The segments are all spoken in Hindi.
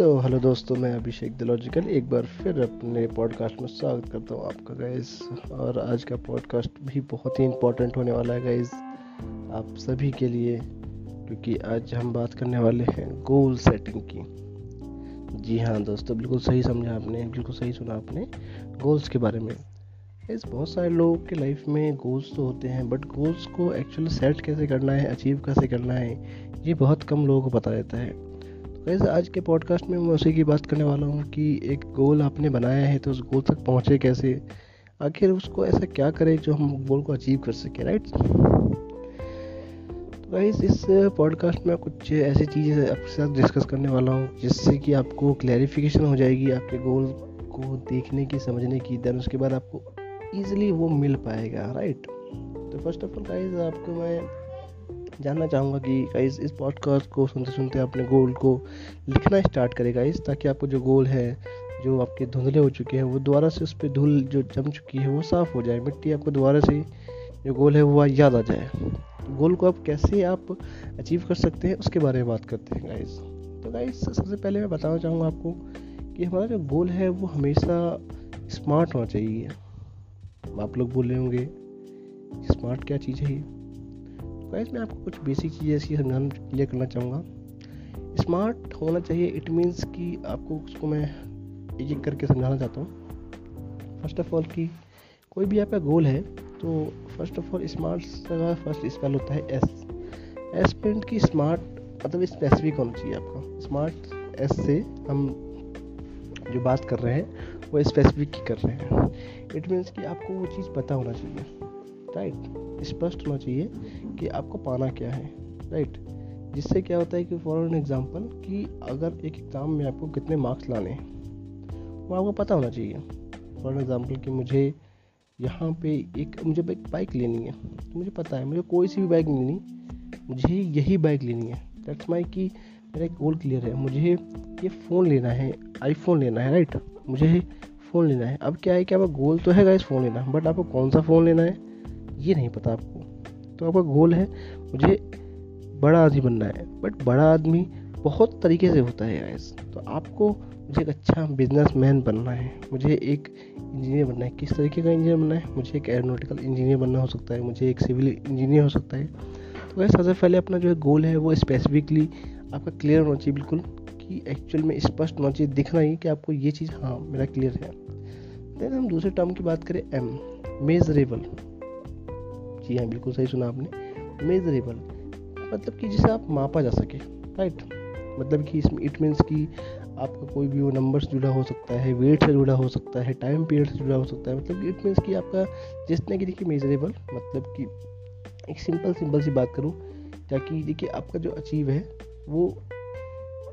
सो हेलो दोस्तों, मैं अभिषेक दिलॉजिकल, एक बार फिर अपने पॉडकास्ट में स्वागत करता हूँ आपका गाइस और आज का पॉडकास्ट भी बहुत ही इम्पोर्टेंट होने वाला है गाइस आप सभी के लिए, क्योंकि आज हम बात करने वाले हैं गोल सेटिंग की। जी हाँ दोस्तों, बिल्कुल सही समझा आपने, बिल्कुल सही सुना आपने गोल्स के बारे में। इस बहुत सारे लोगों के लाइफ में गोल्स तो होते हैं बट गोल्स को एक्चुअली सेट कैसे करना है अचीव कैसे करना है, ये बहुत कम लोगों को पता रहता है। वैसे आज के पॉडकास्ट में मैं उसी की बात करने वाला हूँ कि एक गोल आपने बनाया है तो उस गोल तक पहुँचे कैसे? आखिर उसको ऐसा क्या करें जो हम गोल को अचीव कर सकें राइट तो इस पॉडकास्ट में कुछ ऐसी चीज़ें आपके साथ डिस्कस करने वाला हूँ, जिससे कि आपको क्लैरिफिकेशन हो जाएगी, आपके गोल को देखने की, समझने की देन उसके बाद आपको ईजिली वो मिल पाएगा राइट तो फ़र्स्ट ऑफ़ ऑल गाइस आपको मैं जानना चाहूँगा कि गाइस इस पॉडकास्ट को सुनते सुनते अपने गोल को लिखना स्टार्ट करें गाइस ताकि आपको जो गोल है, जो आपके धुंधले हो चुके हैं, वो दोबारा से उस पर धूल जो जम चुकी है, वो साफ़ हो जाए, मिट्टी आपको दोबारा से जो गोल है, वो याद आ जाए। गोल को आप कैसे आप अचीव कर सकते हैं, उसके बारे में बात करते हैं गाइस तो गाइस सबसे पहले मैं बताना चाहूँगा आपको कि हमारा जो गोल है, वो हमेशा स्मार्ट होना चाहिए। आप लोग बोल रहे होंगे स्मार्ट क्या चीज़ है ये? गाइस, मैं आपको कुछ बेसिक चीज़ें ऐसी समझाना क्लियर करना चाहूँगा। स्मार्ट होना चाहिए इट मीन्स कि आपको उसको मैं एक एक करके समझाना चाहता हूँ। फ़र्स्ट ऑफ़ ऑल कि कोई भी आपका गोल है तो फ़र्स्ट ऑफ़ ऑल स्मार्ट का फ़र्स्ट स्पेल होता है एस एस पेंट की स्मार्ट मतलब स्पेसिफिक होना चाहिए आपका। स्मार्ट एस से हम जो बात कर रहे हैं, वो स्पेसिफिक की कर रहे हैं। इट मीन्स कि आपको वो चीज़ पता होना चाहिए। राइट स्पष्ट होना चाहिए कि आपको पाना क्या है राइट जिससे क्या होता है कि फॉर एन एग्ज़ाम्पल कि अगर एक एग्ज़ाम में आपको कितने मार्क्स लाने हैं, वो आपको पता होना चाहिए। फॉर एग्ज़ाम्पल कि मुझे यहाँ पे एक, मुझे एक बाइक लेनी है तो मुझे पता है, मुझे कोई सी भी बाइक लेनी, मुझे यही बाइक लेनी है। दैट्स माई कि मेरा एक गोल क्लियर है, मुझे ये फ़ोन लेना है आईफोन लेना है राइट मुझे फ़ोन लेना है। अब क्या है कि आपका गोल तो है इस फ़ोन लेना बट आपको कौन सा फ़ोन लेना है? ये नहीं पता आपको। तो आपका गोल है मुझे बड़ा आदमी बनना है बट बड़ा आदमी बहुत तरीके से होता है गाइस तो आपको मुझे एक अच्छा बिजनेसमैन बनना है, मुझे एक इंजीनियर बनना है। किस तरीके का इंजीनियर बनना है? मुझे एक एरोनोटिकल इंजीनियर बनना हो सकता है, मुझे एक सिविल इंजीनियर हो सकता है। तो वैसे सबसे पहले अपना जो है गोल है वो स्पेसिफिकली आपका क्लियर होना चाहिए बिल्कुल, कि एक्चुअल में स्पष्ट होना चाहिए। दिखना ही कि आपको ये चीज़ हाँ मेरा क्लियर है। देन हम दूसरे टर्म की बात करें एम मेजरेबल जी हाँ बिल्कुल सही सुना आपने। मेजरेबल मतलब कि जिसे आप मापा जा सके राइट मतलब कि इसमें इट मीन्स कि आपका कोई भी वो नंबर से जुड़ा हो सकता है वेट से जुड़ा हो सकता है टाइम पीरियड से जुड़ा हो सकता है। मतलब कि इट मीन्स कि आपका जिस तरह की देखिए मेजरेबल मतलब कि एक सिंपल सिंपल सी बात करूँ, ताकि देखिए आपका जो अचीव है, वो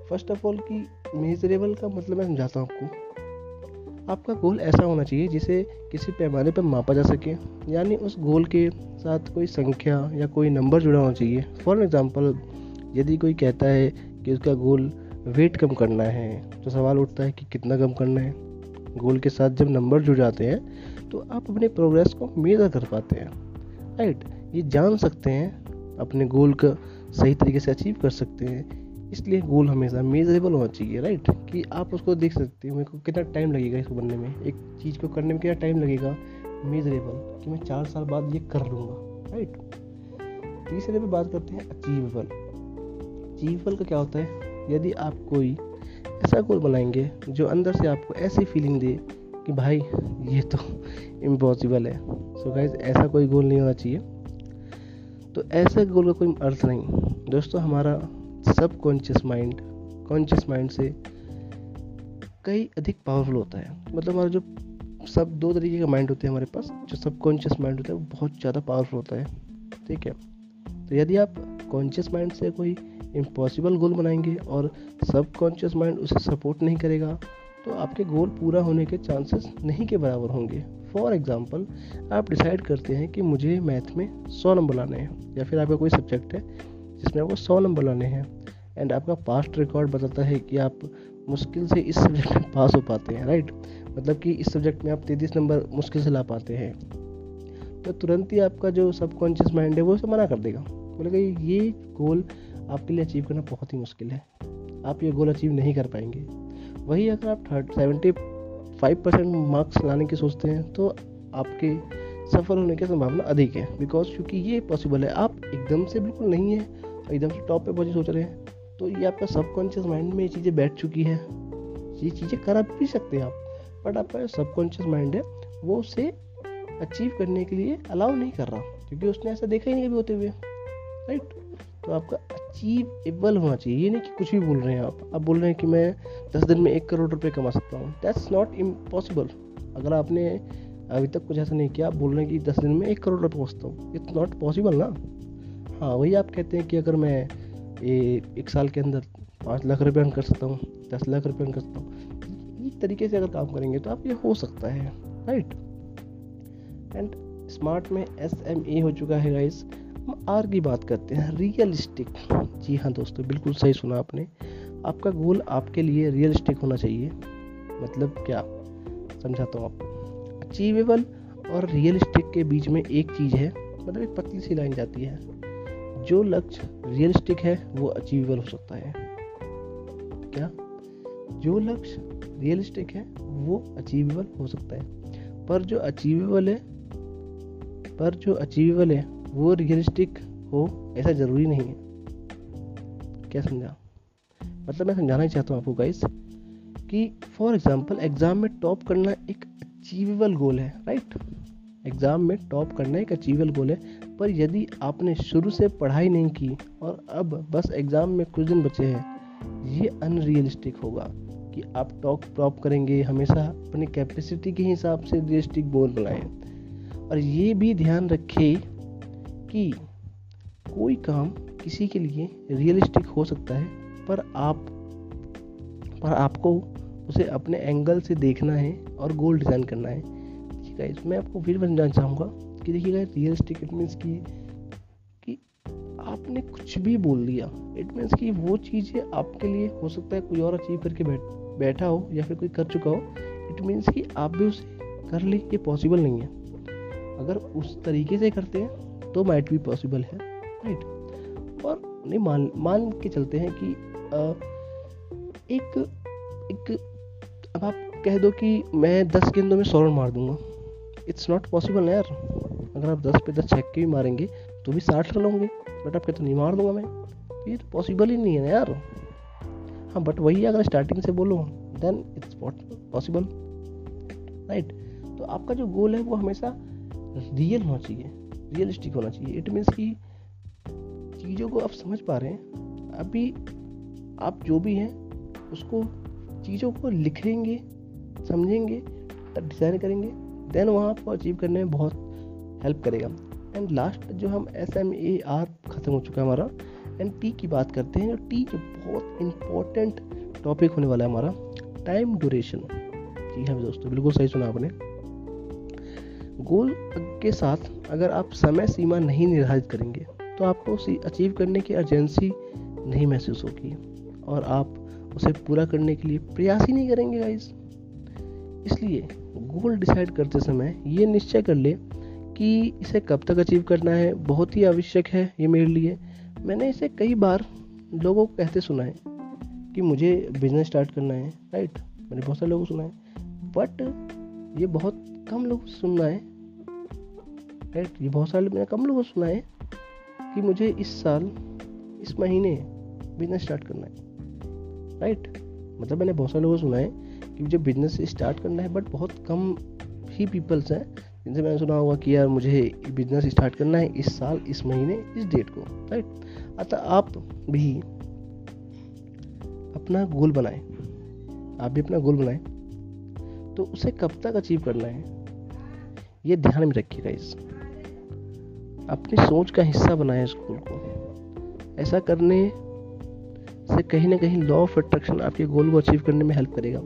फ़र्स्ट ऑफ़ ऑल की मेजरेबल का मतलब मैं समझाता हूँ आपको। आपका गोल ऐसा होना चाहिए जिसे किसी पैमाने पर मापा जा सके। यानी उस गोल के साथ कोई संख्या या कोई नंबर जुड़ा होना चाहिए। फॉर एग्ज़ाम्पल यदि कोई कहता है कि उसका गोल वेट कम करना है तो सवाल उठता है कि कितना कम करना है? गोल के साथ जब नंबर जुड़ जाते हैं तो आप अपने प्रोग्रेस को मेज़र कर पाते हैं। राइट ये जान सकते हैं, अपने गोल का सही तरीके से अचीव कर सकते हैं। इसलिए गोल हमेशा मेजरेबल होना चाहिए राइट कि आप उसको देख सकते हो, मेरे को कितना टाइम लगेगा इसको बनने में। एक चीज़ को करने में कितना टाइम लगेगा? मेजरेबल कि मैं चार साल बाद ये कर लूँगा राइट तीसरे पे बात करते हैं अचीवेबल अचीवेबल का क्या होता है? यदि आप कोई ऐसा गोल बनाएँगे, जो अंदर से आपको ऐसी फीलिंग दे कि भाई, ये तो इम्पॉसिबल है। सो गाइज़ ऐसा कोई गोल नहीं होना चाहिए। तो ऐसे गोल का कोई अर्थ नहीं। दोस्तों, हमारा सब कॉन्शियस माइंड कॉन्शियस माइंड से कई अधिक पावरफुल होता है। मतलब हमारा जो सब दो तरीके का माइंड होते हैं हमारे पास, जो सब कॉन्शियस माइंड होता है, वो बहुत ज़्यादा पावरफुल होता है। ठीक है? तो यदि आप कॉन्शियस माइंड से कोई इम्पॉसिबल गोल बनाएँगे और सब कॉन्शियस माइंड उसे सपोर्ट नहीं करेगा तो आपके गोल पूरा होने के चांसेस नहीं के बराबर होंगे। फॉर एग्ज़ाम्पल आप डिसाइड करते हैं कि मुझे मैथ में सौ नंबर लाने हैं, या फिर आपका कोई सब्जेक्ट है जिसमें आपको सौ नंबर लाने हैं। एंड आपका पास्ट रिकॉर्ड बताता है कि आप मुश्किल से इस सब्जेक्ट में पास हो पाते हैं राइट मतलब कि इस सब्जेक्ट में आप तैतीस नंबर मुश्किल से ला पाते हैं। तो तुरंत ही आपका जो सबकॉन्शियस माइंड है, वो उसे मना कर देगा। बोलेगा, ये गोल आपके लिए अचीव करना बहुत ही मुश्किल है। आप ये गोल अचीव नहीं कर पाएँगे। वही अगर आप थर्ट सेवेंटी फाइव परसेंट मार्क्स लाने की सोचते हैं तो आपके सफल होने की संभावना अधिक है। बिकॉज़ क्योंकि ये पॉसिबल है, आप एकदम से बिल्कुल नहीं है। एकदम से टॉप पे पहुँचे सोच रहे हैं। तो ये आपका सबकॉन्शियस माइंड में ये चीज़ें बैठ चुकी है। ये चीज़ें कर भी सकते हैं आप बट आपका जो सबकॉन्शियस माइंड है, वो उसे अचीव करने के लिए अलाउ नहीं कर रहा, क्योंकि उसने ऐसा देखा ही नहीं कभी होते हुए। राइट तो आपका अचीवेबल होना चाहिए। ये नहीं कि कुछ भी बोल रहे हैं आप। आप बोल रहे हैं कि मैं दस दिन में एक करोड़ रुपए कमा सकता हूँ। दैट्स नॉट इम्पॉसिबल अगर आपने अभी तक कुछ ऐसा नहीं किया, आप बोल रहे हैं कि दस दिन में एक करोड़ रुपये पहुँचता हूँ। इट्स नॉट पॉसिबल ना। हाँ वही आप कहते हैं कि अगर मैं ये एक साल के अंदर पाँच लाख रुपये अर्न कर सकता हूँ, दस लाख रुपये अर्न कर सकता हूँ, इस तरीके से अगर काम करेंगे तो आप ये हो सकता है राइट एंड स्मार्ट में एस एम ए हो चुका है गाइस हम आर की बात करते हैं रियलिस्टिक जी हाँ दोस्तों, बिल्कुल सही सुना आपने. आपका गोल आपके लिए रियलिस्टिक होना चाहिए. मतलब क्या? समझाता हूँ आपको. अचीवेबल और रियलिस्टिक के बीच में एक चीज़ है मतलब एक पतली सी लाइन जाती है. जो लक्ष्य रियलिस्टिक है, वो अचीवेबल हो सकता है। क्या? जो लक्ष्य रियलिस्टिक है, वो अचीवेबल हो सकता है। पर जो अचीवेबल है, पर जो अचीवेबल है, वो रियलिस्टिक हो, ऐसा ज़रूरी नहीं है। क्या समझा? मतलब मैं समझाना चाहता हूँ आपको गाइस कि फॉर एग्जांपल एग्ज़ाम में टॉप करना एक अचीवेबल गोल है राइट एग्ज़ाम में टॉप करना एक अचीवेबल गोल है। पर यदि आपने शुरू से पढ़ाई नहीं की और अब बस एग्ज़ाम में कुछ दिन बचे हैं, ये अनरियलिस्टिक होगा कि आप टॉप टॉप करेंगे, हमेशा अपनी कैपेसिटी के हिसाब से रियलिस्टिक गोल बनाएँ। और ये भी ध्यान रखें कि कोई काम किसी के लिए रियलिस्टिक हो सकता है, पर आप, पर आपको उसे अपने एंगल से देखना है और गोल डिज़ाइन करना है। ठीक है मैं आपको फिर समझाना चाहूँगा कि देखिएगा रियलिस्टिक इट मीन्स की कि आपने कुछ भी बोल दिया इट मीन्स कि वो चीज़ें आपके लिए हो सकता है कोई और अचीव करके बैठ बैठा हो या फिर कोई कर चुका हो इट मीन्स कि आप भी उसे कर ले ये पॉसिबल नहीं है। अगर उस तरीके से करते हैं तो माइट भी पॉसिबल है राइट और नहीं मान मान के चलते हैं कि आ, एक एक अब आप कह दो कि मैं दस गेंदों में सौ रन मार दूँगा। इट्स नॉट पॉसिबल यार। अगर आप दस पे दस छक्के भी मारेंगे तो भी साठ रन होंगे। बट आप कहते नहीं मार दूँगा मैं। तो ये तो पॉसिबल ही नहीं है ना यार। हाँ बट वही अगर स्टार्टिंग से बोलो देन इट्स पॉसिबल राइट तो आपका जो गोल है, वो हमेशा रियल होना चाहिए। रियलिस्टिक होना चाहिए। इट मीन्स कि चीज़ों को आप समझ पा रहे हैं। अभी आप जो भी हैं, उसको, चीज़ों को लिखेंगे, समझेंगे डिज़ाइन करेंगे देन वहाँ आपको अचीव करने में बहुत हेल्प करेगा। एंड लास्ट जो हम एस एम ए आर ख़त्म हो चुका है हमारा एंड टी की बात करते हैं टी जो बहुत इम्पोर्टेंट टॉपिक होने वाला है हमारा टाइम ड्यूरेशन जी हाँ दोस्तों, बिल्कुल सही सुना आपने। गोल के साथ अगर आप समय सीमा नहीं निर्धारित करेंगे तो आपको उसे अचीव करने की अर्जेंसी नहीं महसूस होगी, और आप उसे पूरा करने के लिए प्रयास ही नहीं करेंगे गाइज़ इसलिए गोल डिसाइड करते समय ये निश्चय कर ले कि इसे कब तक अचीव करना है, बहुत ही आवश्यक है ये मेरे लिए। मैंने इसे कई बार लोगों को कहते सुना है कि मुझे बिज़नेस स्टार्ट करना है राइट मैंने बहुत सारे लोगों को सुना है। बट ये बहुत कम लोग सुनना है राइट ये बहुत सारे मैंने कम लोगों को सुना है कि मुझे इस साल, इस महीने बिज़नेस स्टार्ट करना है राइट मतलब मैंने बहुत सारे लोगों को सुना है कि मुझे बिज़नेस स्टार्ट करना है बट बहुत कम ही पीपल्स हैं जिनसे मैंने सुना होगा कि यार मुझे बिज़नेस स्टार्ट करना है इस साल, इस महीने, इस डेट को राइट अतः आप भी अपना गोल बनाएँ। आप भी अपना गोल बनाएँ। तो उसे कब तक अचीव करना है, ये ध्यान में रखिएगा इस अपनी सोच का हिस्सा बनाए इस गोल को। ऐसा करने से कहीं ना कहीं लॉ ऑफ़ अट्रैक्शन आपके गोल को अचीव करने में हेल्प करेगा।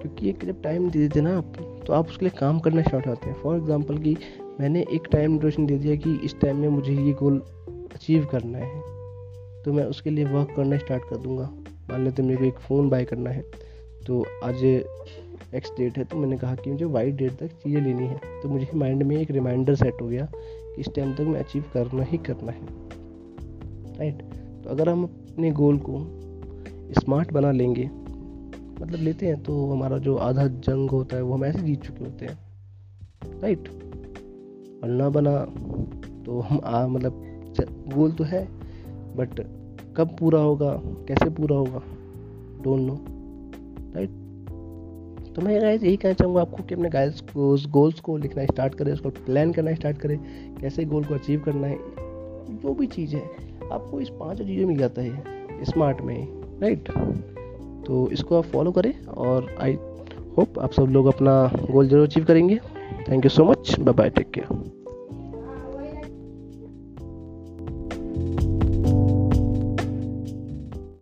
क्योंकि एक जब टाइम दे देते ना आप। तो आप उसके लिए काम करना स्टार्ट होते हैं। फॉर एग्ज़ाम्पल कि मैंने एक टाइम ड्यूरेशन दे दिया कि इस टाइम में मुझे ये गोल अचीव करना है। तो मैं उसके लिए वर्क करना स्टार्ट कर दूँगा। मान लेते मेरे को एक फ़ोन बाय करना है। तो आज एक्स डेट है तो मैंने कहा कि मुझे वाई डेट तक चीज़ें लेनी है। तो मुझे माइंड में एक रिमाइंडर सेट हो गया कि इस टाइम तक मैं अचीव करना ही करना है। राइट तो अगर हम अपने गोल को स्मार्ट बना लेंगे मतलब लेते हैं तो हमारा जो आधा जंग होता है वो हम ऐसे जीत चुके होते हैं। राइट और ना बना तो हम आ मतलब गोल तो है बट कब पूरा होगा, कैसे पूरा होगा डोंट नो राइट तो मैं गाइस यही कहना चाहूँगा आपको कि अपने गाइस को, उस गोल्स को लिखना स्टार्ट करें, उसको प्लान करना स्टार्ट करें, कैसे गोल को अचीव करना है, जो भी चीज़ है, आपको इस पाँच चीज़ें मिल जाता है स्मार्ट में राइट तो इसको आप फॉलो करें और आई होप आप सब लोग अपना गोल ज़रूर अचीव करेंगे। Thank you so much bye bye take care